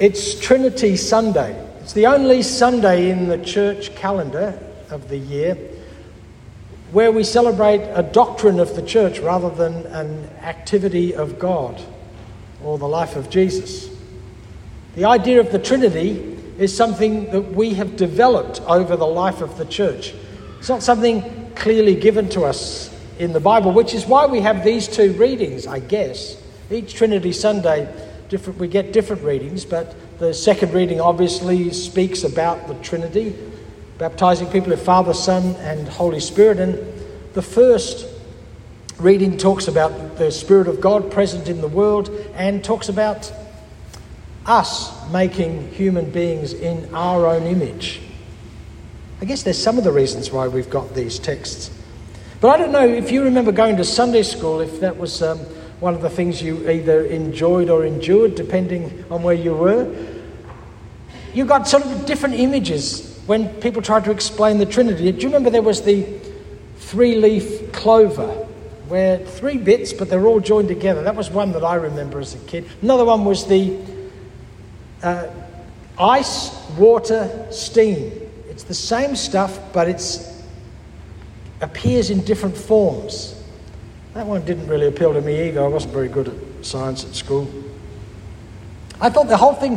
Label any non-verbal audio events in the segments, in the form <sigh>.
It's Trinity Sunday. It's the only Sunday in the church calendar of the year where we celebrate a doctrine of the church rather than an activity of God or the life of Jesus. The idea of the Trinity is something that we have developed over the life of the church. It's not something clearly given to us in the Bible, which is why we have these two readings, I guess. Each Trinity Sunday, different, we get different readings, but the second reading obviously speaks about the Trinity, baptizing people in Father, Son, and Holy Spirit. And the first reading talks about the Spirit of God present in the world and talks about us making human beings in our own image. I guess there's some of the reasons why we've got these texts. But I don't know if you remember going to Sunday school, if that was um, one of the things you either enjoyed or endured, depending on where you were. You got sort of different images when people tried to explain the Trinity. Do you remember there was the three leaf clover, where three bits, but they're all joined together? That was one that I remember as a kid. Another one was the uh, ice, water, steam. It's the same stuff, but it appears in different forms. That one didn't really appeal to me either. I wasn't very good at science at school. I thought the whole thing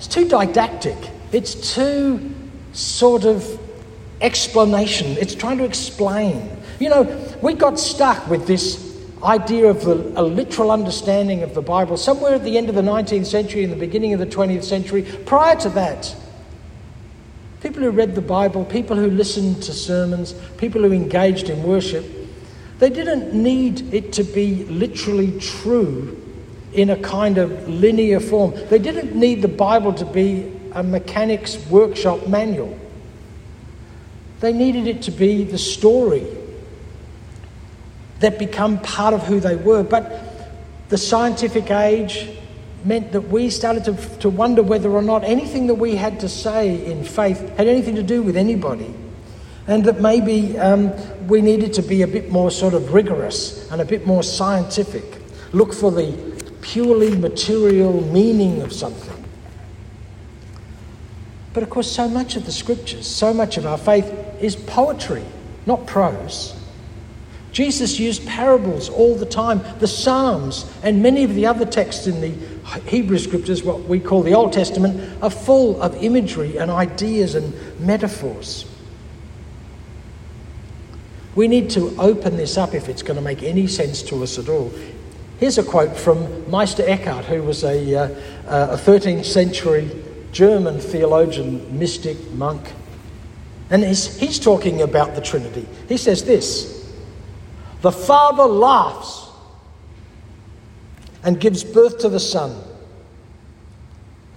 is too didactic. It's too sort of explanation. It's trying to explain. You know, we got stuck with this idea of the, a literal understanding of the Bible somewhere at the end of the 19th century and the beginning of the 20th century. Prior to that, people who read the Bible, people who listened to sermons, people who engaged in worship, they didn't need it to be literally true in a kind of linear form. They didn't need the Bible to be a mechanic's workshop manual. They needed it to be the story that become part of who they were. But the scientific age meant that we started to, to wonder whether or not anything that we had to say in faith had anything to do with anybody. And that maybe um, we needed to be a bit more sort of rigorous and a bit more scientific. Look for the purely material meaning of something. But of course, so much of the scriptures, so much of our faith is poetry, not prose. Jesus used parables all the time. The Psalms and many of the other texts in the Hebrew scriptures, what we call the Old Testament, are full of imagery and ideas and metaphors. We need to open this up if it's going to make any sense to us at all. Here's a quote from Meister Eckhart, who was a, uh, a 13th century German theologian, mystic, monk. And he's, he's talking about the Trinity. He says this the Father laughs and gives birth to the Son.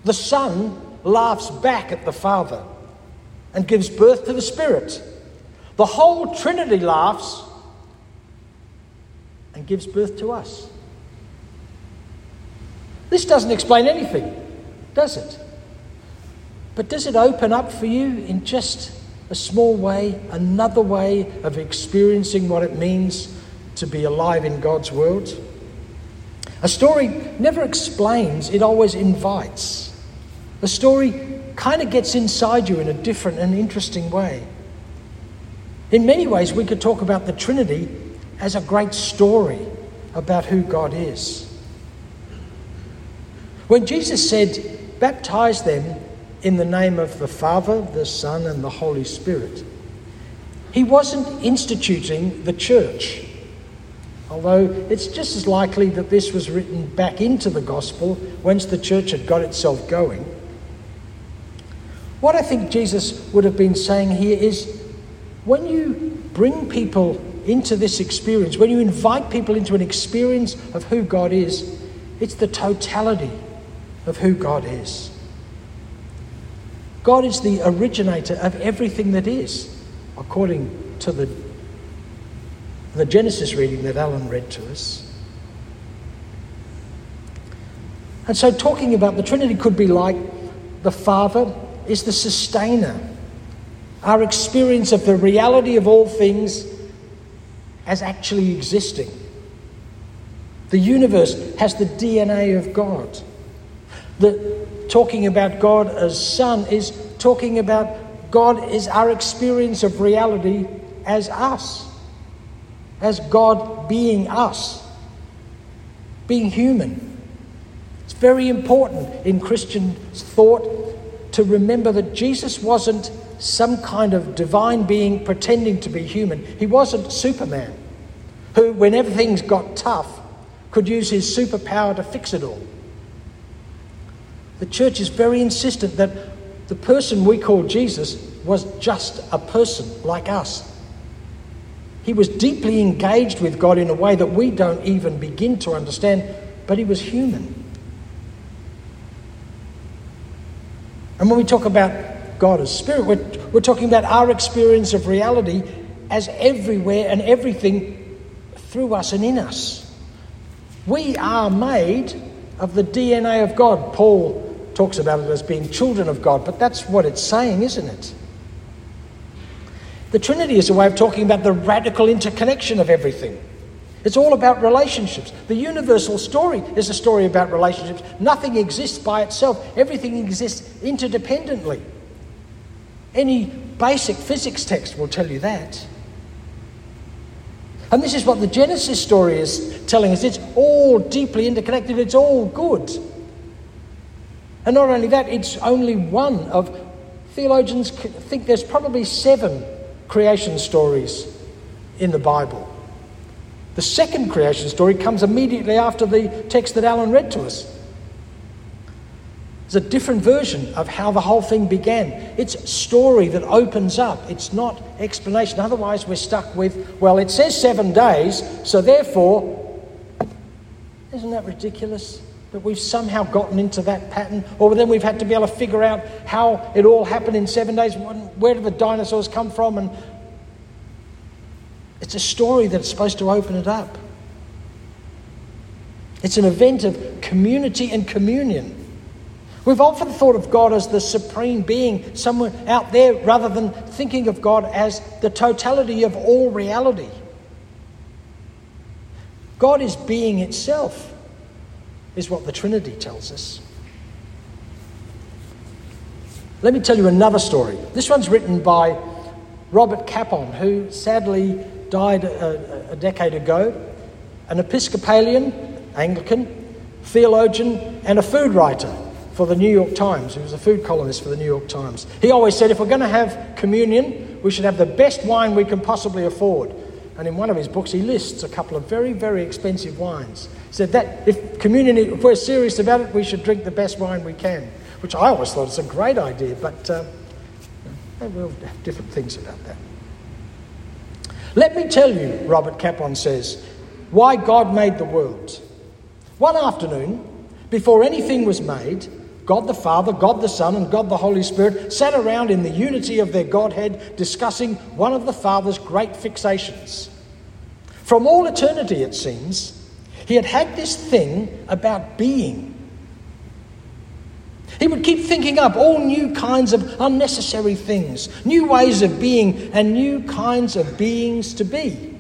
The Son laughs back at the Father and gives birth to the Spirit. The whole Trinity laughs and gives birth to us. This doesn't explain anything, does it? But does it open up for you in just a small way, another way of experiencing what it means to be alive in God's world. A story never explains, it always invites. A story kind of gets inside you in a different and interesting way. In many ways, we could talk about the Trinity as a great story about who God is. When Jesus said, Baptize them in the name of the Father, the Son, and the Holy Spirit. He wasn't instituting the church, although it's just as likely that this was written back into the gospel once the church had got itself going. What I think Jesus would have been saying here is when you bring people into this experience, when you invite people into an experience of who God is, it's the totality of who God is. God is the originator of everything that is, according to the, the Genesis reading that Alan read to us. And so, talking about the Trinity could be like the Father is the sustainer. Our experience of the reality of all things as actually existing. The universe has the DNA of God. The talking about God as Son is talking about God is our experience of reality as us, as God being us, being human. It's very important in Christian thought to remember that Jesus wasn't some kind of divine being pretending to be human. He wasn't Superman, who, when everything's got tough, could use his superpower to fix it all. The church is very insistent that the person we call Jesus was just a person like us. He was deeply engaged with God in a way that we don't even begin to understand, but he was human. And when we talk about God as spirit, we're, we're talking about our experience of reality as everywhere and everything through us and in us. We are made of the DNA of God. Paul talks about it as being children of God, but that's what it's saying, isn't it? The Trinity is a way of talking about the radical interconnection of everything. It's all about relationships. The universal story is a story about relationships. Nothing exists by itself, everything exists interdependently. Any basic physics text will tell you that. And this is what the Genesis story is telling us. It's all deeply interconnected, it's all good. And not only that, it's only one of theologians think there's probably seven creation stories in the Bible. The second creation story comes immediately after the text that Alan read to us. It's a different version of how the whole thing began. It's story that opens up. It's not explanation. Otherwise, we're stuck with, well, it says seven days, so therefore, isn't that ridiculous? That we've somehow gotten into that pattern, or then we've had to be able to figure out how it all happened in seven days. Where did the dinosaurs come from? And it's a story that's supposed to open it up. It's an event of community and communion. We've often thought of God as the supreme being somewhere out there rather than thinking of God as the totality of all reality. God is being itself is what the Trinity tells us. Let me tell you another story. This one's written by Robert Capon, who sadly died a, a decade ago, an Episcopalian, Anglican, theologian, and a food writer for the New York Times. He was a food columnist for the New York Times. He always said if we're going to have communion, we should have the best wine we can possibly afford. And in one of his books, he lists a couple of very, very expensive wines. He said that if communion, if we're serious about it, we should drink the best wine we can, which I always thought was a great idea, but uh, we'll have different things about that. Let me tell you, Robert Capon says, why God made the world. One afternoon, before anything was made, God the Father, God the Son, and God the Holy Spirit sat around in the unity of their Godhead discussing one of the Father's great fixations. From all eternity, it seems, he had had this thing about being. He would keep thinking up all new kinds of unnecessary things, new ways of being, and new kinds of beings to be.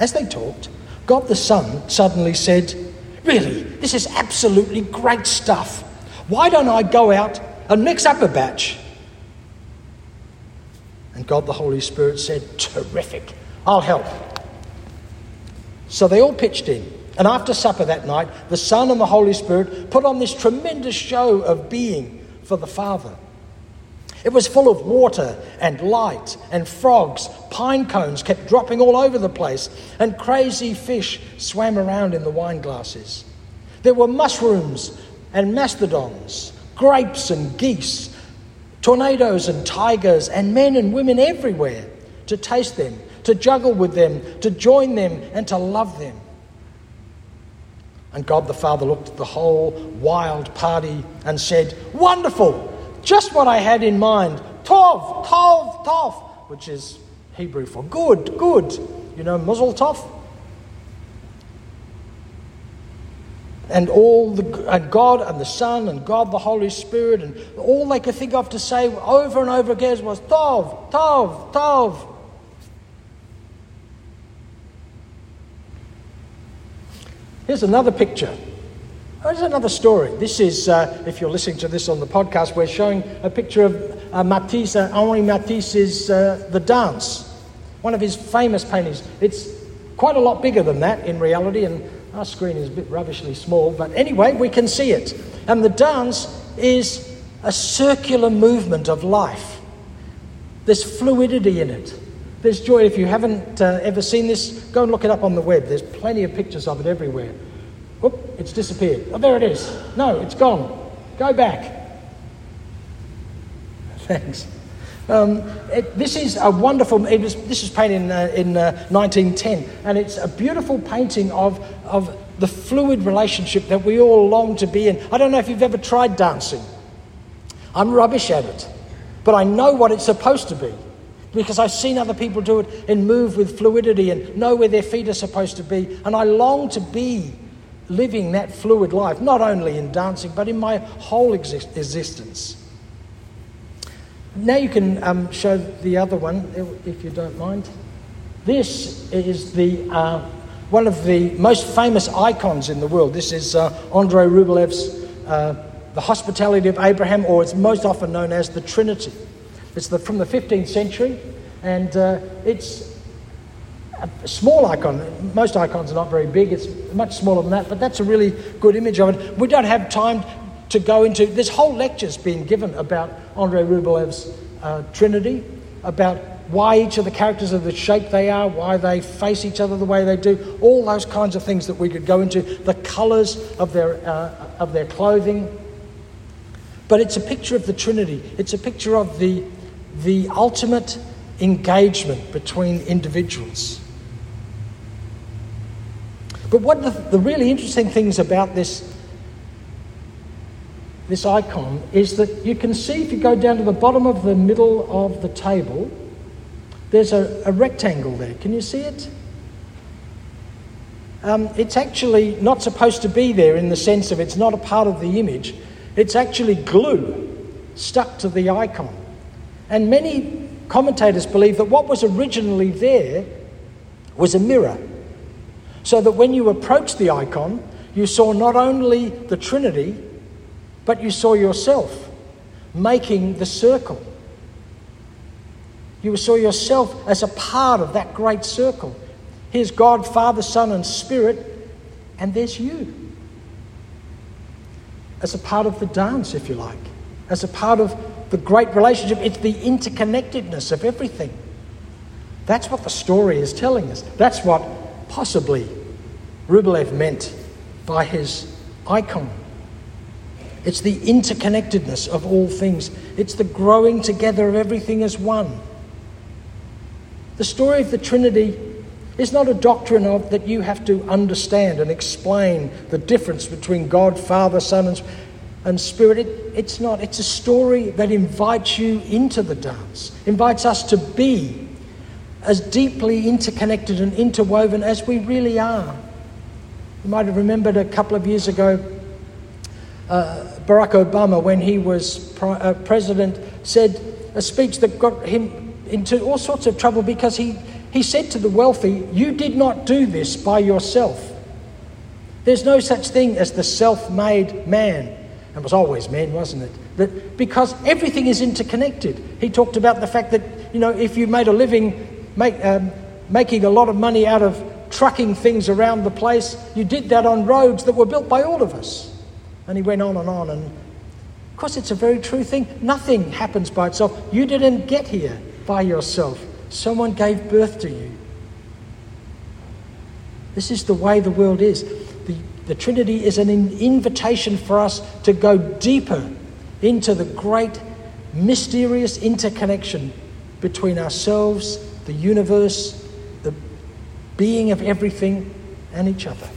As they talked, God the Son suddenly said, Really, this is absolutely great stuff. Why don't I go out and mix up a batch? And God the Holy Spirit said, Terrific, I'll help. So they all pitched in. And after supper that night, the Son and the Holy Spirit put on this tremendous show of being for the Father. It was full of water and light and frogs. Pine cones kept dropping all over the place, and crazy fish swam around in the wine glasses. There were mushrooms and mastodons, grapes and geese, tornadoes and tigers, and men and women everywhere to taste them, to juggle with them, to join them, and to love them. And God the Father looked at the whole wild party and said, Wonderful! Just what I had in mind. Tov, tov, tov, which is Hebrew for good, good. You know, mazel tov? And all the and God and the Son and God the Holy Spirit and all they could think of to say over and over again was tov, tov, tov. Here's another picture There's another story. This is, uh, if you're listening to this on the podcast, we're showing a picture of uh, Matisse, uh, Henri Matisse's uh, The Dance, one of his famous paintings. It's quite a lot bigger than that in reality, and our screen is a bit rubbishly small, but anyway, we can see it. And the dance is a circular movement of life. There's fluidity in it. There's joy. If you haven't uh, ever seen this, go and look it up on the web. There's plenty of pictures of it everywhere. Oop, it's disappeared. Oh, there it is. No, it's gone. Go back. <laughs> Thanks. Um, it, this is a wonderful, was, this was painted in, uh, in uh, 1910, and it's a beautiful painting of, of the fluid relationship that we all long to be in. I don't know if you've ever tried dancing. I'm rubbish at it, but I know what it's supposed to be because I've seen other people do it and move with fluidity and know where their feet are supposed to be. And I long to be living that fluid life, not only in dancing, but in my whole exist- existence. Now you can um, show the other one, if you don't mind. This is the, uh, one of the most famous icons in the world. This is uh, Andrei Rublev's uh, The Hospitality of Abraham, or it's most often known as the Trinity. It's the, from the 15th century, and uh, it's a small icon. Most icons are not very big, it's much smaller than that, but that's a really good image of it. We don't have time to go into, this whole lectures being given about Andrei Rublev's uh, Trinity, about why each of the characters are the shape they are, why they face each other the way they do, all those kinds of things that we could go into, the colours of their, uh, of their clothing. But it's a picture of the Trinity, it's a picture of the the ultimate engagement between individuals. But what the, the really interesting things about this, this icon is that you can see if you go down to the bottom of the middle of the table, there's a, a rectangle there. Can you see it? Um, it's actually not supposed to be there in the sense of it's not a part of the image. It's actually glue stuck to the icon. And many commentators believe that what was originally there was a mirror. So that when you approached the icon, you saw not only the Trinity, but you saw yourself making the circle. You saw yourself as a part of that great circle. Here's God, Father, Son, and Spirit, and there's you. As a part of the dance, if you like, as a part of the great relationship, it's the interconnectedness of everything. That's what the story is telling us. That's what possibly Rublev meant by his icon. It's the interconnectedness of all things, it's the growing together of everything as one. The story of the Trinity is not a doctrine of that you have to understand and explain the difference between God, Father, Son, and and Spirit. It, it's not. It's a story that invites you into the dance, invites us to be as deeply interconnected and interwoven as we really are. You might have remembered a couple of years ago, uh, Barack Obama, when he was uh, president, said a speech that got him into all sorts of trouble because he, he said to the wealthy, You did not do this by yourself. There's no such thing as the self made man. It was always men, wasn't it? That because everything is interconnected. He talked about the fact that you know if you made a living make, um, making a lot of money out of trucking things around the place, you did that on roads that were built by all of us. And he went on and on. And of course, it's a very true thing. Nothing happens by itself. You didn't get here by yourself. Someone gave birth to you. This is the way the world is. The Trinity is an invitation for us to go deeper into the great mysterious interconnection between ourselves, the universe, the being of everything, and each other.